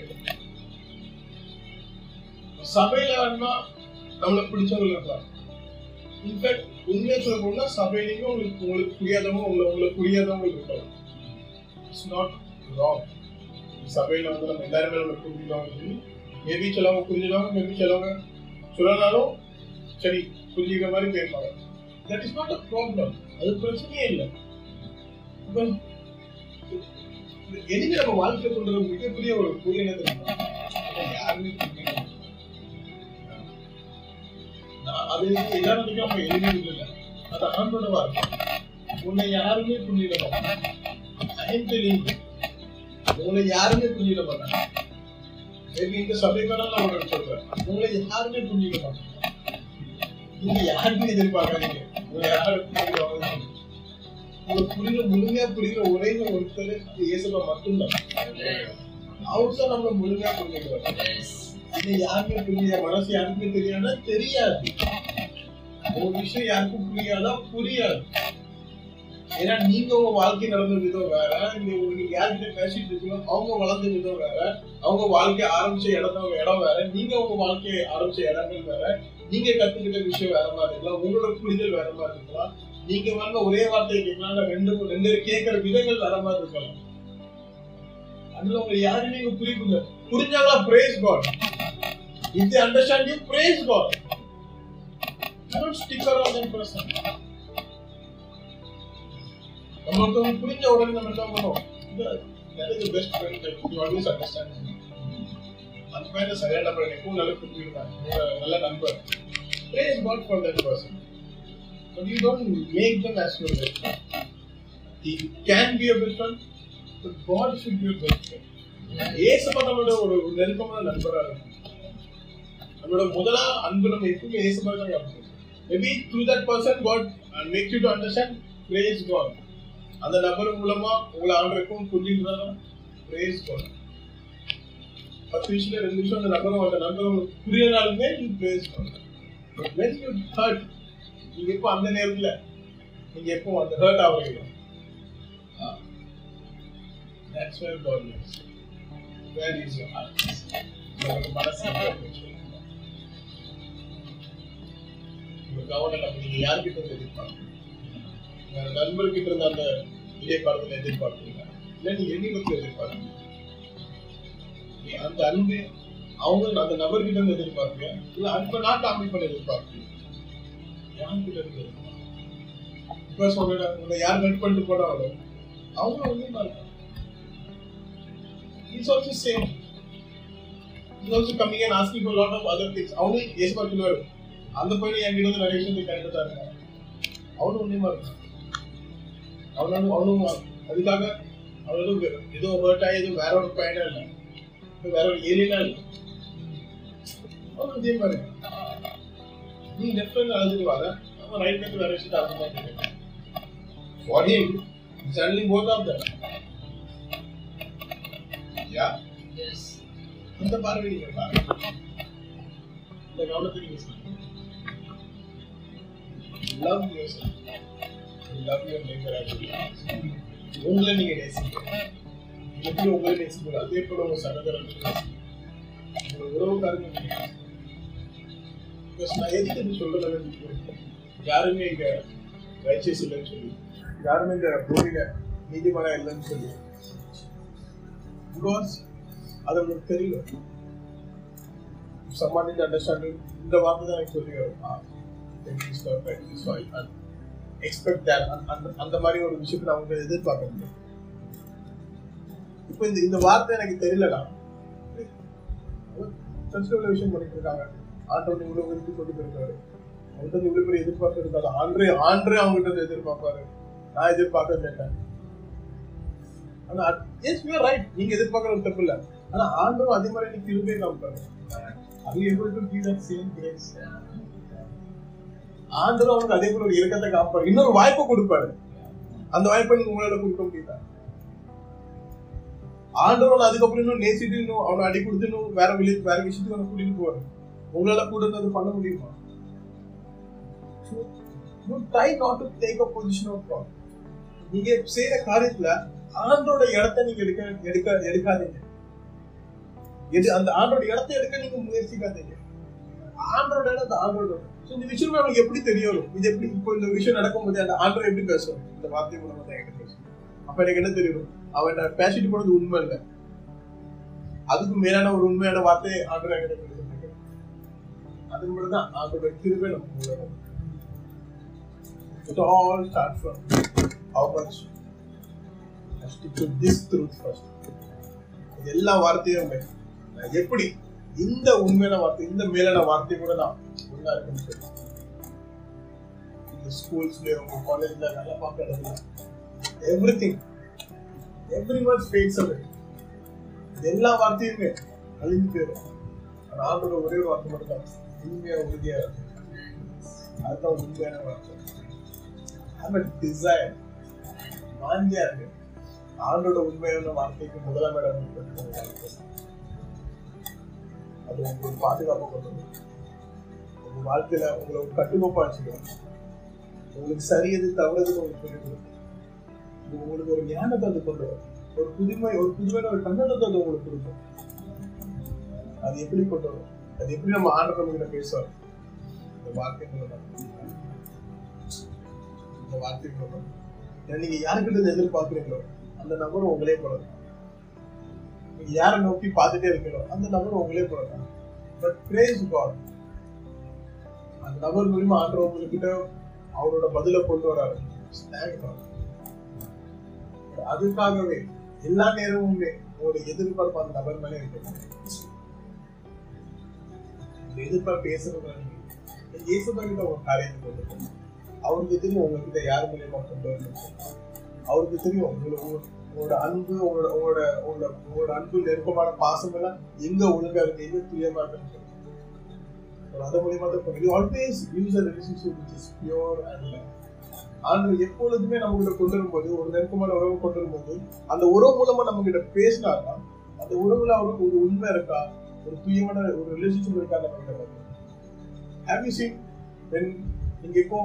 சபையில வேணா நம்மள பிடிச்சவங்க இருப்பாங்க. இன்ஃபேக்ட் உண்மையா சொல்ல போனா சபையிலையும் உங்களுக்கு உங்களுக்கு புரியாதவங்க உங்களை உங்களுக்கு புரியாதவங்க இருப்பாங்க. இட்ஸ் நாட் ராங் சபையில வந்து நம்ம எல்லாருமே நம்ம புரிஞ்சுக்கணும் மேபி சிலவங்க புரிஞ்சுக்கணும் மேபி சிலவங்க சொல்லனாலும் சரி புரிஞ்சுக்கிற மாதிரி கேட்பாங்க. That is not a problem அது பிரச்சனையே இல்லை. இப்போ எதுக்கு நம்ம வாழ்க்கை கொண்டு மிகப்பெரிய ஒரு பொருள் யாருமே அது வந்து எல்லாரும் நம்ம எழுதி இல்லை அது ஆண்டோட வார்த்தை உன்னை யாருமே புரியல ஐம் தெரியும். உங்களை யாருமே புரிஞ்சிட மாட்டாங்க. இந்த சபைக்கான நான் உங்களுக்கு சொல்றேன். உங்களை யாருமே புரிஞ்சிக்க மாட்டாங்க. நீங்க யாருமே எதிர்பார்க்காதீங்க. உங்களை யாரும் உங்களுக்கு புரியுற முழுமையா புரியுற ஒரே ஒருத்தர் அது இயேசுபா மட்டும்தான். அவர் தான் நம்மள முழுமையா புரிஞ்சுக்கிறார் இது யாருமே புரிய மனசு யாருக்குமே தெரியாதா? தெரியாது. ஒரு விஷயம் யாருக்கும் புரியாதா? புரியாது. ஏன்னா நீங்க உங்க வாழ்க்கை நடந்த விதம் வேற நீங்க உங்களுக்கு யார்கிட்ட பேசிட்டு இருக்கீங்களோ அவங்க வளர்ந்த விதம் வேற அவங்க வாழ்க்கை ஆரம்பிச்ச இடம் இடம் வேற நீங்க உங்க வாழ்க்கையை ஆரம்பிச்ச இடங்கள் வேற நீங்க கத்துக்கிட்ட விஷயம் வேற மாதிரி இருக்கலாம் உங்களோட புரிதல் வேற மாதிரி இருக்கலாம் நீங்க வாங்க ஒரே வார்த்தையை கேட்கலாம் ரெண்டு ரெண்டு பேரும் கேட்கிற விதங்கள் வேற மாதிரி இருக்கலாம். அதுல உங்க யாருமே நீங்க புரியுங்க புரிஞ்சாங்களா? Praise God if they understand you praise God don't stick around that person. நம்ம ஒருத்தவங்க புரிஞ்ச உடனே நம்ம என்ன பண்ணுவோம் that is the best friend that you always understand அந்த பையனை சரியான நம்பர் எப்பவும் நல்லா புரிஞ்சுக்கிட்டாங்க உங்க நல்ல நண்பர் praise God for that person. But you don't make them as your best friend. He can be a best friend but God should be your best friend. ஏசப்பா நம்மளோட ஒரு நெருக்கமான நண்பரா இருக்கும் நம்மளோட முதலா அன்பு நம்ம எப்பவுமே ஏசப்பா தான் ஞாபகம் maybe through that person God make you to understand praise God அந்த நபர் மூலமா உங்களை ஆண்டருக்கும் புரிஞ்சுக்கிறதா பிரேஸ் பண்ணும் பத்து நிமிஷத்துல ரெண்டு நிமிஷம் அந்த நபரும் அந்த நபர் புரியனாலுமே நீ பிரேஸ் பண்ணும் வென் யூ ஹர்ட் நீங்க எப்போ அந்த நேரத்துல நீங்க எப்போ அந்த ஹர்ட் ஆகுறீங்க That's where God lives. Where is your heart? உங்களுக்கு மனசு உங்க கவனம் நம்ம நீங்க யார்கிட்ட எதிர்பார்க்கணும் நண்பர்கிட்ட இருந்த அந்த இடைப்பாடத்துல எதிர்பார்க்கீங்க இல்ல நீங்க எண்ணிடத்துல எதிர்பார்க்கீங்க நீ அந்த அன்பு அவங்க அந்த நபர்கிட்ட இருந்து எதிர்பார்க்கீங்க இல்ல அன்பை நான் காமி பண்ண யார்கிட்ட இருந்து எதிர்பார்க்கீங்க இப்ப உங்களை யார் கட் பண்ணிட்டு போனாலும் அவங்க வந்து இருப்பாங்க He's also same. He's also coming and asking for a lot of other things. அந்த பையன் என்கிட்ட வந்து நிறைய விஷயத்தை கரெக்டாக தான் இருக்கான் அவனும் ஒன்றுமா இருக்கான் அவனும் அவனும் அதுக்காக அவனும் ஏதோ ஹர்ட் ஆகி ஏதோ வேற ஒரு பையனா இல்லை இப்போ வேற ஒரு ஏலியனா இல்லை அவனும் இதே மாதிரி இருக்கான். நீ லெஃப்ட் அழுதுட்டு வர அவன் ரைட் ஹேண்ட் வேற விஷயத்தை அழுது தான் கேட்கறான் For him, he's handling both of them. Love yourself love உங்களை நீங்க நேசிங்க. எப்படி உங்களை நேசிக்கணும் அதே போல உங்க சகோதரர்கள் நேசிங்க. உங்க உறவுக்காரங்க நான் எதுக்கு இது சொல்றேன் யாருமே இங்க ரைச்சஸ் இல்லைன்னு சொல்லி யாருமே இந்த பூமியில நீதிமன்றம் இல்லைன்னு சொல்லி பிகாஸ் அது உங்களுக்கு தெரியும் someone அண்டர்ஸ்டாண்டிங் இந்த வார்த்தை தான் எனக்கு சொல்லி எக்ஸ்பெக்ட் தட் அந்த அந்த மாதிரி ஒரு விஷயத்தை அவங்க எதிர்பார்க்க முடியும். இப்போ இந்த இந்த வார்த்தை எனக்கு தெரியலடா. சர்ச்சில் உள்ள விஷயம் பண்ணிட்டு இருக்காங்க. ஆண்டவர் இவ்வளவு விரும்பி கொண்டு போயிருக்காரு. அவங்ககிட்ட இவ்வளவு பெரிய எதிர்பார்ப்பு இருக்காது ஆண்டே ஆண்டே அவங்ககிட்ட எதிர்பார்ப்பாரு. நான் எதிர்பார்க்க மாட்டேன் ஆனா எஸ் யூ ரைட் நீங்க எதிர்பார்க்கறது தப்பு இல்ல. ஆனா ஆண்டவரும் அதே மாதிரி நீ கிருபை காமிப்பாரு அது able to give that ஆண்டவரும் அவனுக்கு அதே போல ஒரு இறக்கத்தை காப்பாரு. இன்னொரு வாய்ப்பை கொடுப்பாரு. அந்த வாய்ப்பை நீங்க உங்களால கொடுக்க முடியுதா? ஆண்டவன் அதுக்கப்புறம் இன்னும் நேசிட்டு இன்னும் அவனை அடி கொடுத்து இன்னும் வேற வெளியே வேற விஷயத்துக்கு அவனை கூட்டிட்டு போவாரு. உங்களால கூட இருந்து பண்ண முடியுமா? Try not to take a position of God நீங்க செய்யற காரியத்துல ஆண்டோட இடத்தை நீங்க எடுக்க எடுக்க எடுக்காதீங்க. எது அந்த ஆண்டோட இடத்தை எடுக்க நீங்க முயற்சிக்காதீங்க. ஆண்டோட இடம் அந்த ஆண்டோட இடம். இந்த விஷயம் அவங்களுக்கு எப்படி தெரியும்? இது எப்படி இப்போ இந்த விஷயம் நடக்கும்போது அந்த ஆண்டர் எப்படி பேசும் இந்த வார்த்தை மூலமா தான் என்கிட்ட பேசும் அப்ப எனக்கு என்ன தெரியும்? அவன் நான் பேசிட்டு போனது உண்மை இல்லை அதுக்கு மேலான ஒரு உண்மையான வார்த்தை ஆண்டர் என்கிட்ட பேசுறாங்க அது மட்டும் தான் ஆண்டோட கிருபை நம்ம மூலம் It all starts from how much I stick to this truth first. எல்லா வார்த்தையும் எப்படி இந்த உண்மையான வார்த்தை இந்த மேலான வார்த்தை கூட நான் ஒழுங்கா இருக்குன்னு சொல்லி இந்த உங்க காலேஜ்ல நல்லா பார்க்கறது everything everyone face away எல்லா வார்த்தையுமே அழிஞ்சு போயிடும் ஆண்டோட ஒரே வார்த்தை மட்டும் தான் உண்மையா உறுதியா இருக்கும் அதுதான் உண்மையான வார்த்தை. Have அ டிசைர் வாஞ்சியா இருக்கு. ஆண்டோட உண்மையான வார்த்தைக்கு முதலாம் இடம் அது உங்களுக்கு பாதுகாப்பு கொடுக்கணும் உங்க வாழ்க்கையில உங்களை ஒரு கட்டுக்கோப்பா வச்சுக்கணும் உங்களுக்கு சரியது தவறது உங்களுக்கு சொல்லி கொடுக்கும் இது உங்களுக்கு ஒரு ஞானத்தை அது கொண்டு வரும். ஒரு புதுமை ஒரு புதுமையான ஒரு கண்ணோட்டத்தை அது உங்களுக்கு கொடுக்கும். அது எப்படி கொண்டு வரும்? அது எப்படி நம்ம ஆண்டவர் கிட்ட இந்த வார்த்தைகளை இந்த வார்த்தை ஏன்னா நீங்க யாருக்கிட்ட எதிர்பார்க்குறீங்களோ அந்த நபர் உங்களே போலதான். யாரை நோக்கி பார்த்துட்டே இருக்கீங்களோ அந்த நபர் உங்களே போலதான் பட் பிரேஸ் காட் அந்த நபர் மூலியமா ஆண்டவர் உங்ககிட்ட அவரோட பதிலை கொண்டு வராரு. அதுக்காகவே எல்லா நேரமுமே உங்களோட எதிர்பார்ப்பு அந்த நபர் மேலே இருக்கு எதிர்பார்ப்பு பேசுறது இயேசுகிட்ட ஒரு காரியத்தை கொண்டு அவருக்கு தெரியும் உங்ககிட்ட யார் மூலியமா கொண்டு வரணும். அவருக்கு தெரியும் உங்களோட உங்களோட அன்பு உங்களோட உங்களோட உங்களோட உங்களோட அன்பு நெருக்கமான பாசம் எல்லாம் எங்க ஒழுங்கா இருக்கு? எங்க துயமா இருக்கு? அது மூலியமா தான் you always use a relationship which is pure and ஆண்டு எப்பொழுதுமே நம்ம கிட்ட கொண்டு வரும்போது ஒரு நெருக்கமான உறவு கொண்டு வரும்போது அந்த உறவு மூலமா நம்ம கிட்ட பேசினாருன்னா அந்த உறவுல அவருக்கு ஒரு உண்மை இருக்கா? ஒரு தூயமான ஒரு ரிலேஷன்ஷிப் இருக்கா நம்ம கிட்ட ஹேவ் யூ சீன் வென் நீங்க இப்போ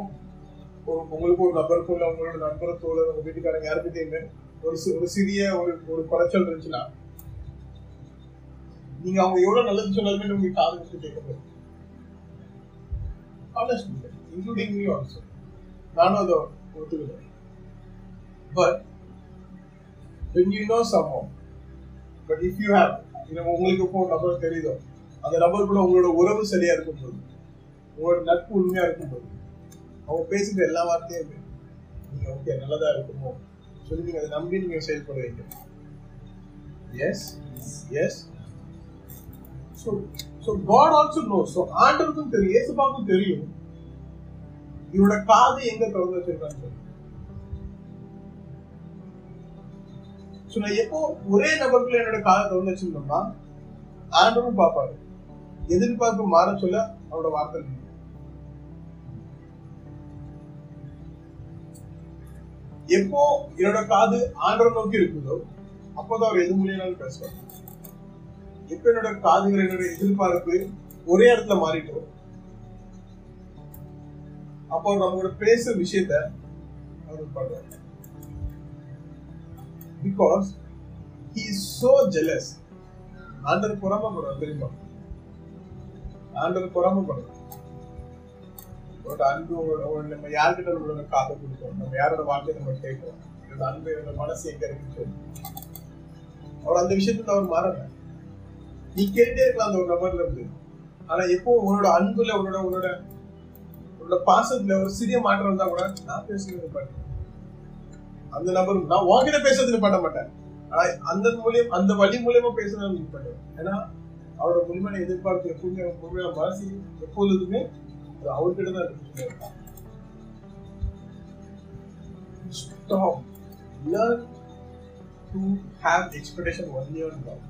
உங்களுக்கு ஒரு நபருக்கும் இல்ல உங்களோட நண்பர் தோழர் உங்க வீட்டுக்காரங்க யாருக்கிட்டையுமே ஒரு ஒரு சிறிய ஒரு ஒரு குறைச்சல் இருந்துச்சுன்னா நீங்க அவங்க எவ்வளவு நல்லது சொன்னாலுமே உங்களுக்கு காது வச்சு கேட்க இன்க்ளூடிங் honestly including நானும் அதை ஒத்துக்கிறேன் but when you know someone but if you have உங்களுக்கு இப்போ நபர் தெரியுதோ அந்த நபர் கூட உங்களோட உறவு சரியா இருக்கும் போது உங்களோட நட்பு உண்மையா இருக்கும் போது அவங்க பேசுகிற எல்லா வார்த்தையுமே நீங்க ஓகே நல்லதா இருக்குமோ சொல்லி நீங்க அதை நம்பி நீங்க செயல்படுவீங்க yes yes so so God also know so ஆண்டவருக்கும் தெரியும் ஏசுபாவுக்கும் தெரியும். இவரோட காது எங்க திறந்து வச்சிருக்காங்க ஸோ நான் எப்போ ஒரே நபருக்குள்ள என்னோட காதை திறந்து வச்சிருந்தோம்னா ஆண்டவரும் பார்ப்பாரு. எதிர்பார்ப்பு மாற சொல்ல அவரோட வார்த்தை எப்போ என்னோட காது ஆண்டவர் நோக்கி இருக்குதோ அப்போதான் அவர் எது மூலியனாலும் பேசுவார். எப்ப என்னோட காதுகள் என்னோட எதிர்பார்ப்பு ஒரே இடத்துல மாறிட்டோம் அப்போ அவர் நம்மளோட பேசுற விஷயத்த அவர் பண்றாரு because he is so jealous ஆண்டர் பொறாமப்படுறார் தெரியுமா? ஆண்டர் பொறாமப்படுறார் உங்களோட அன்பு நம்ம யார்கிட்ட நம்மளோட காதை கொடுக்கணும் நம்ம யாரோட வார்த்தையை நம்ம கேட்கணும் என்னோட அன்பு என்னோட மனசு எங்க இருக்கு அவர் அந்த விஷயத்துல அவர் மாறல. நீ கேட்டே இருக்கலாம் அந்த ஒரு நபர்ல இருந்து. ஆனா எப்போ உன்னோட அன்புல உன்னோட உன்னோட உன்னோட பாசத்துல ஒரு சிறிய மாற்றம் இருந்தா கூட நான் பேசுறது பாரு அந்த நபர் நான் உங்ககிட்ட பேசுறதுல பண்ண மாட்டேன். ஆனா அந்த மூலியம் அந்த வழி மூலியமா பேசுறது பண்ணுவேன் ஏன்னா அவரோட முழுமையான எதிர்பார்ப்பு எப்பவுமே முழுமையான மனசு எப்பொழுதுமே அவர்கிட்ட தான் இருக்கு Stop. Learn to have expectation only on God.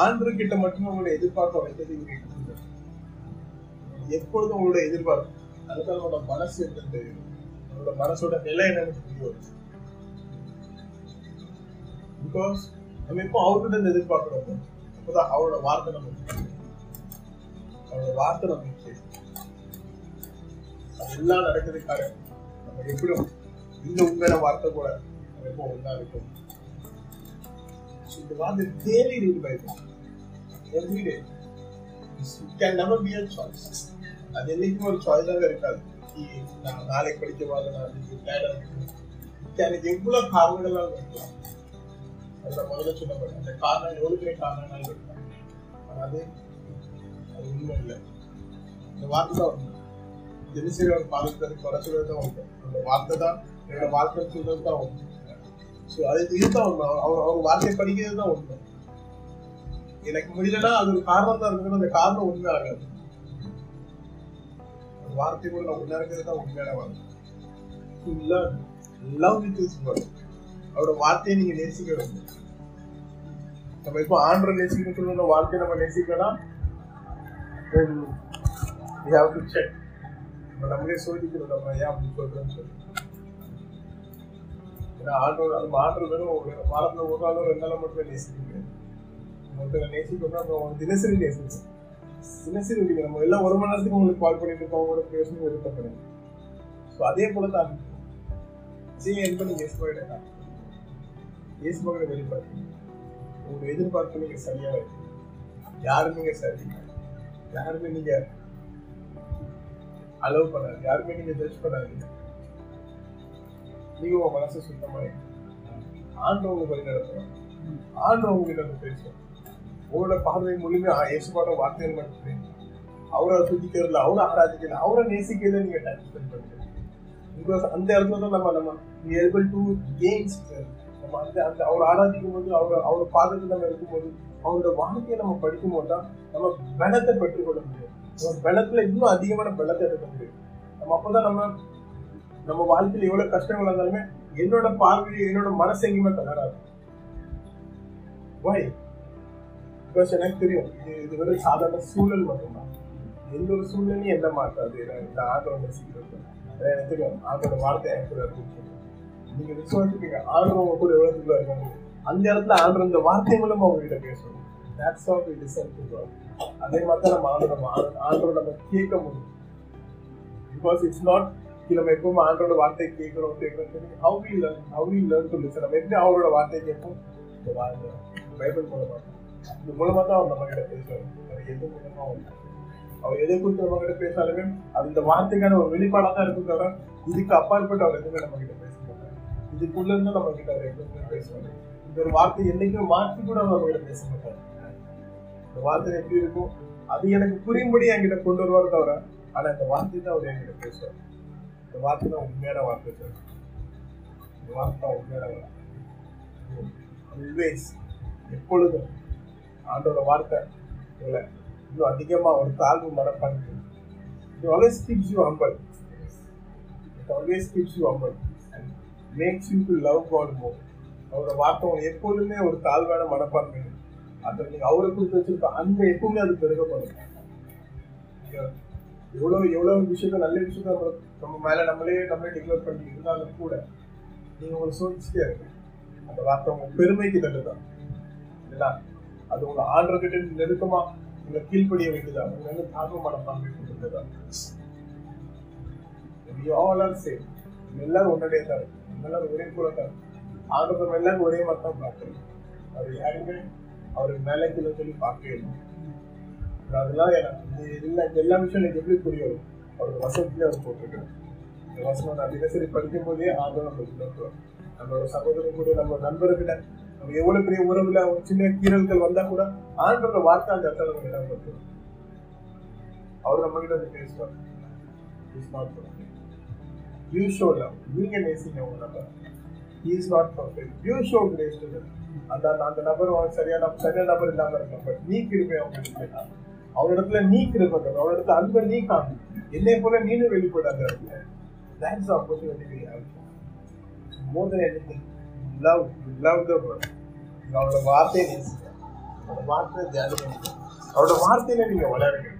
ஆண்டு கிட்ட மட்டுமே உங்களோட எதிர்பார்ப்பை வைத்தது இவர் எடுத்துக்கிறார். எப்பொழுதும் உங்களோட எதிர்பார்ப்பு அதுக்கு உங்களோட மனசு என்னன்னு தெரியும் உங்களோட மனசோட நிலை என்னன்னு தெரியும் பிகாஸ் நம்ம எப்போ அவர்கிட்ட இருந்து எதிர்பார்க்கிறோம் அப்பதான் அவரோட வார்த்தை நம்ம அவரோட வார்த்தை நம்ம கேட்கும். எல்லாம் நடக்கிறதுக்காக நம்ம எப்படியும் இந்த உண்மையான வார்த்தை கூட நம்ம எப்போ ஒன்றா இருக்கும் இந்த வார்த்தை டெய்லி ரீட் பண்ணிருக்கோம் every day can never be a choice அது என்னைக்கும் ஒரு சாய்ஸாக இருக்காது. நான் நாளைக்கு படிக்க இல்லை நான் இன்னைக்கு எனக்கு எவ்வளோ காரணங்களாக இருக்கலாம். அதில் முதல்ல சொல்லப்பட்ட அந்த காரணம் எவ்வளோ பெரிய காரணங்களாக இருக்கலாம். ஆனால் அது அது உண்மை இல்லை. இந்த வார்த்தை தினசரி ஒரு பாதத்தை குறை சொல்றது அந்த வார்த்தை தான் என்னோட வாழ்க்கை சொல்றது தான் உண்மை ஸோ அது இதுதான் உண்மை அவர் அவர் வார்த்தை படிக்கிறது தான் உண்மை எனக்கு முடியலன்னா அது ஒரு காரணம் தான் இருக்கணும் அந்த காரணம் உண்மை ஆகாது வார்த்தை கூட நான் உண்மையா தான் உண்மையான வார்த்தை லவ் வித் இஸ் வேர்ட் அவரோட வார்த்தையை நீங்க நேசிக்கணும் நம்ம இப்போ ஆண்டரை நேசிக்கணும் சொல்லுற வாழ்க்கையை நம்ம நேசிக்கலாம் then we have இப்போ நம்மளே சோதிக்கிறோம் நம்ம ஏன் அப்படி சொல்றோம்னு சொல்லி ஏன்னா ஆண்டோட அது ஆண்டர் வெறும் ஒரு வாரத்தில் ஒரு நாளும் ரெண்டு நாளும் மட்டும் நேசிக்கிறீங்க ஒருத்தர் ஒருத்தரை நேசிக்கணும்னா அவங்க தினசரி நேசிக்கணும் தினசரி விடுங்க நம்ம எல்லாம் ஒரு மணி நேரத்துக்கு உங்களுக்கு கால் பண்ணிட்டு இருக்கோம். உங்களோட பேசணும் விருப்பப்படுங்க ஸோ அதே போல தான் சீங்க என் பண்ணி இயேசு போயிட்டேன் ஏசு போகிற வெளிப்பாடு உங்களோட எதிர்பார்ப்பு நீங்கள் சரியாக இருக்கு. யாருமே நீங்கள் சரி யாருமே நீங்கள் அலோவ் பண்ணாது யாருமே நீங்க ஜட்ஜ் பண்ணாதீங்க. நீங்க உங்க மனசை சுத்தமா ஆண்டவங்க உங்க வழி நடத்துறோம் ஆண்டவங்க கிட்ட வந்து பேசும் உங்களோட பார்வை முழுமையா இயேசுபாட வார்த்தைகள் மட்டுமே அவரை துதிக்கிறதுல அவரை ஆராதிக்கல அவரை நேசிக்கிறதுல நீங்க டைம் ஸ்பெண்ட் பண்ணுங்க. பிகாஸ் அந்த இடத்துல தான் நம்ம நம்ம ஏபிள் டு கெயின்ஸ் நம்ம அந்த அந்த அவர் ஆராதிக்கும் போது அவர் அவர் பாதத்தில் நம்ம இருக்கும்போது அவரோட வாழ்க்கையை நம்ம படிக்கும் போது தான் நம்ம பலத்தை பெற்றுக்கொள்ள முடியும். பலத்துல இன்னும் அதிகமான பலத்தை எடுக்க முடியும் நம்ம அப்பதான் நம்ம நம்ம வாழ்க்கையில எவ்வளவு கஷ்டங்கள் இருந்தாலுமே என்னோட பார்வை என்னோட மனசு எங்கேயுமே தளராது. வை பிகாஸ் எனக்கு தெரியும் இது இது வெறும் சாதாரண சூழல் மட்டும்தான். எந்த ஒரு சூழ்நிலையும் என்ன மாட்டாது இந்த ஆதரவு எனக்கு தெரியும் ஆதரவு வார்த்தை எனக்கு கூட இருக்கு. நீங்க விசுவாசிப்பீங்க ஆண்டவர் கூட எவ்வளவு தூரம் இருக்காங்க அந்த இடத்துல ஆண்டவர் இந்த வார்த்தை மூலமா உங்ககிட்ட பேசணும் தட்ஸ் ஆஃப் இட் இஸ் அதே மாதிரி தான் நம்ம ஆண்டோட ஆண்டோட நம்ம கேட்க முடியும். பிகாஸ் இட்ஸ் நாட் நம்ம எப்பவும் ஆண்டோட வார்த்தை கேட்கிறோம் கேட்கிறோம் how we learn how we learn to listen நம்ம எப்படி அவரோட வார்த்தை கேட்போம்? இந்த வார்த்தை. பைபிள் மூலமா. இது மூலமா தான் அவர் நம்ம கிட்ட பேசுவார். அவர் எது மூலமா அவர் அவர் எதை குறித்து நம்ம கிட்ட பேசாலுமே அது இந்த வார்த்தைக்கான ஒரு வெளிப்பாடா தான் இருக்கும் தவிர இதுக்கு அப்பாற்பட்டு அவர் எதுவுமே நம்ம கிட்ட பேச மாட்டார். இதுக்குள்ள இருந்து நம்ம கிட்ட அவர் எதுவுமே பேசுவார் இந்த ஒரு வார்த்தை என்னைக்கும் மாற்றி கூட அவர் நம்ம கிட்ட பேச மாட்டார். இந்த வார்த்தை எப்படி இருக்கும்? அது எனக்கு புரியும்படி என்கிட்ட கொண்டு வருவார் தவிர ஆனா இந்த வார்த்தை தான் அவர் என்கிட்ட பேசுவார். இந்த வார்த்தை தான் உண்மையான வார்த்தை சார் இந்த வார்த்தை தான் உண்மையான வார்த்தை. ஆல்வேஸ் எப்பொழுதும் ஆண்டோட வார்த்தை இல்லை இன்னும் அதிகமா ஒரு தாழ்வு மனப்பான்மை. It always keeps you humble. It always keeps you humble. And makes you to love God more. அவரோட வார்த்தை எப்பொழுதுமே ஒரு தாழ்வான மனப்பான்மை அதை நீங்க அவரை குறித்து வச்சிருக்க அன்பு எப்பவுமே அது பெருகப்படும். எவ்வளவு எவ்வளவு விஷயத்த நல்ல விஷயத்த நம்ம மேல நம்மளே நம்மளே டிக்ளேர் பண்ணி இருந்தாலும் கூட நீங்க உங்களை சோதிச்சுட்டே இருக்கு அந்த வார்த்தை உங்க பெருமைக்கு தள்ளுதான். இல்லைங்களா? அது உங்க ஆண்டர்கிட்ட நெருக்கமா உங்களை கீழ்ப்படிய வேண்டியதா உங்க வந்து தாழ்வு மனப்பான்மை கொடுக்குதா We எல்லாரும் ஒன்னடைய தான் இருக்கு. எல்லாரும் ஒரே போல தான் இருக்கு. ஆண்டவர் எல்லாரும் ஒரே மாதிரி தான் பார்க்கணும் அது யாருமே அவருக்கு மேலே கீழே சொல்லி பார்க்க அதெல்லாம் எனக்கு இது இல்லை எல்லா விஷயம் எனக்கு எப்படி புரியும்? அவரோட வசனத்திலே அவர் போட்டிருக்காரு. இந்த வசனம் நான் தினசரி படிக்கும் போதே ஆதரவு நம்ம சொல்லுவார் நம்மளோட சகோதரன் கூட நம்ம நண்பர்கிட்ட நம்ம எவ்வளவு பெரிய உறவுல சின்ன கீரல்கள் வந்தா கூட ஆண்டோட வார்த்தை அந்த இடத்துல நம்ம இடம் கொடுத்துரும் அவர் நம்ம கிட்ட வந்து பேசுவார். யூ ஷோ லவ் நீங்க நேசிங்க உங்க number he is not perfect. You show grace to them. அந்த அந்த நபர் சரியான சரியான நபர் இல்லாம இருக்கலாம் பட் நீ கிருபை அவங்க இடத்துல அவன் இடத்துல நீ கிருபை காட்டு. இடத்துல அன்பை நீ காமி என்னை போல நீனும் வெளிப்பட அந்த இடத்துல that's opportunity more we any love love the world அவரோட வார்த்தையை நேசிங்க. அவரோட வார்த்தையை தியானம் பண்ணுங்க அவரோட வார்த்தையில நீங்க வளருங்க.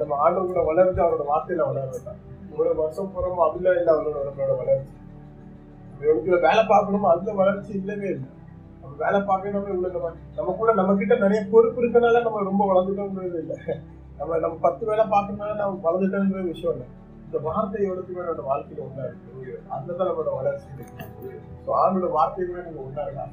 நம்ம ஆண்டவர் வளர்ந்து அவரோட வார்த்தையில வளர்றதா இவ்வளவு வருஷம் போறோமோ அதுல இல்லை அவரோட நம்மளோட வளர்ச்சி. நம்ம வேலை பார்க்கணுமோ அதுல வளர்ச்சி இல்லவே இல்லை. நம்ம வேலை பார்க்கணும் இவ்வளவு நம்ம நம்ம கூட நம்ம கிட்ட நிறைய பொறுப்பு இருக்கனால நம்ம ரொம்ப வளர்ந்துட்டோம்ன்றது இல்லை. நம்ம நம்ம பத்து வேலை பார்க்கறதுனால நம்ம வளர்ந்துட்டோம்ன்ற விஷயம் இல்லை. இந்த வார்த்தை எவ்வளவு என்னோட வாழ்க்கையில ஒன்றா இருக்கு. அதுதான் நம்மளோட வளர்ச்சி இருக்கு. ஸோ ஆண்டோட வார்த்தையுமே நம்ம ஒன்றா இருக்கலாம்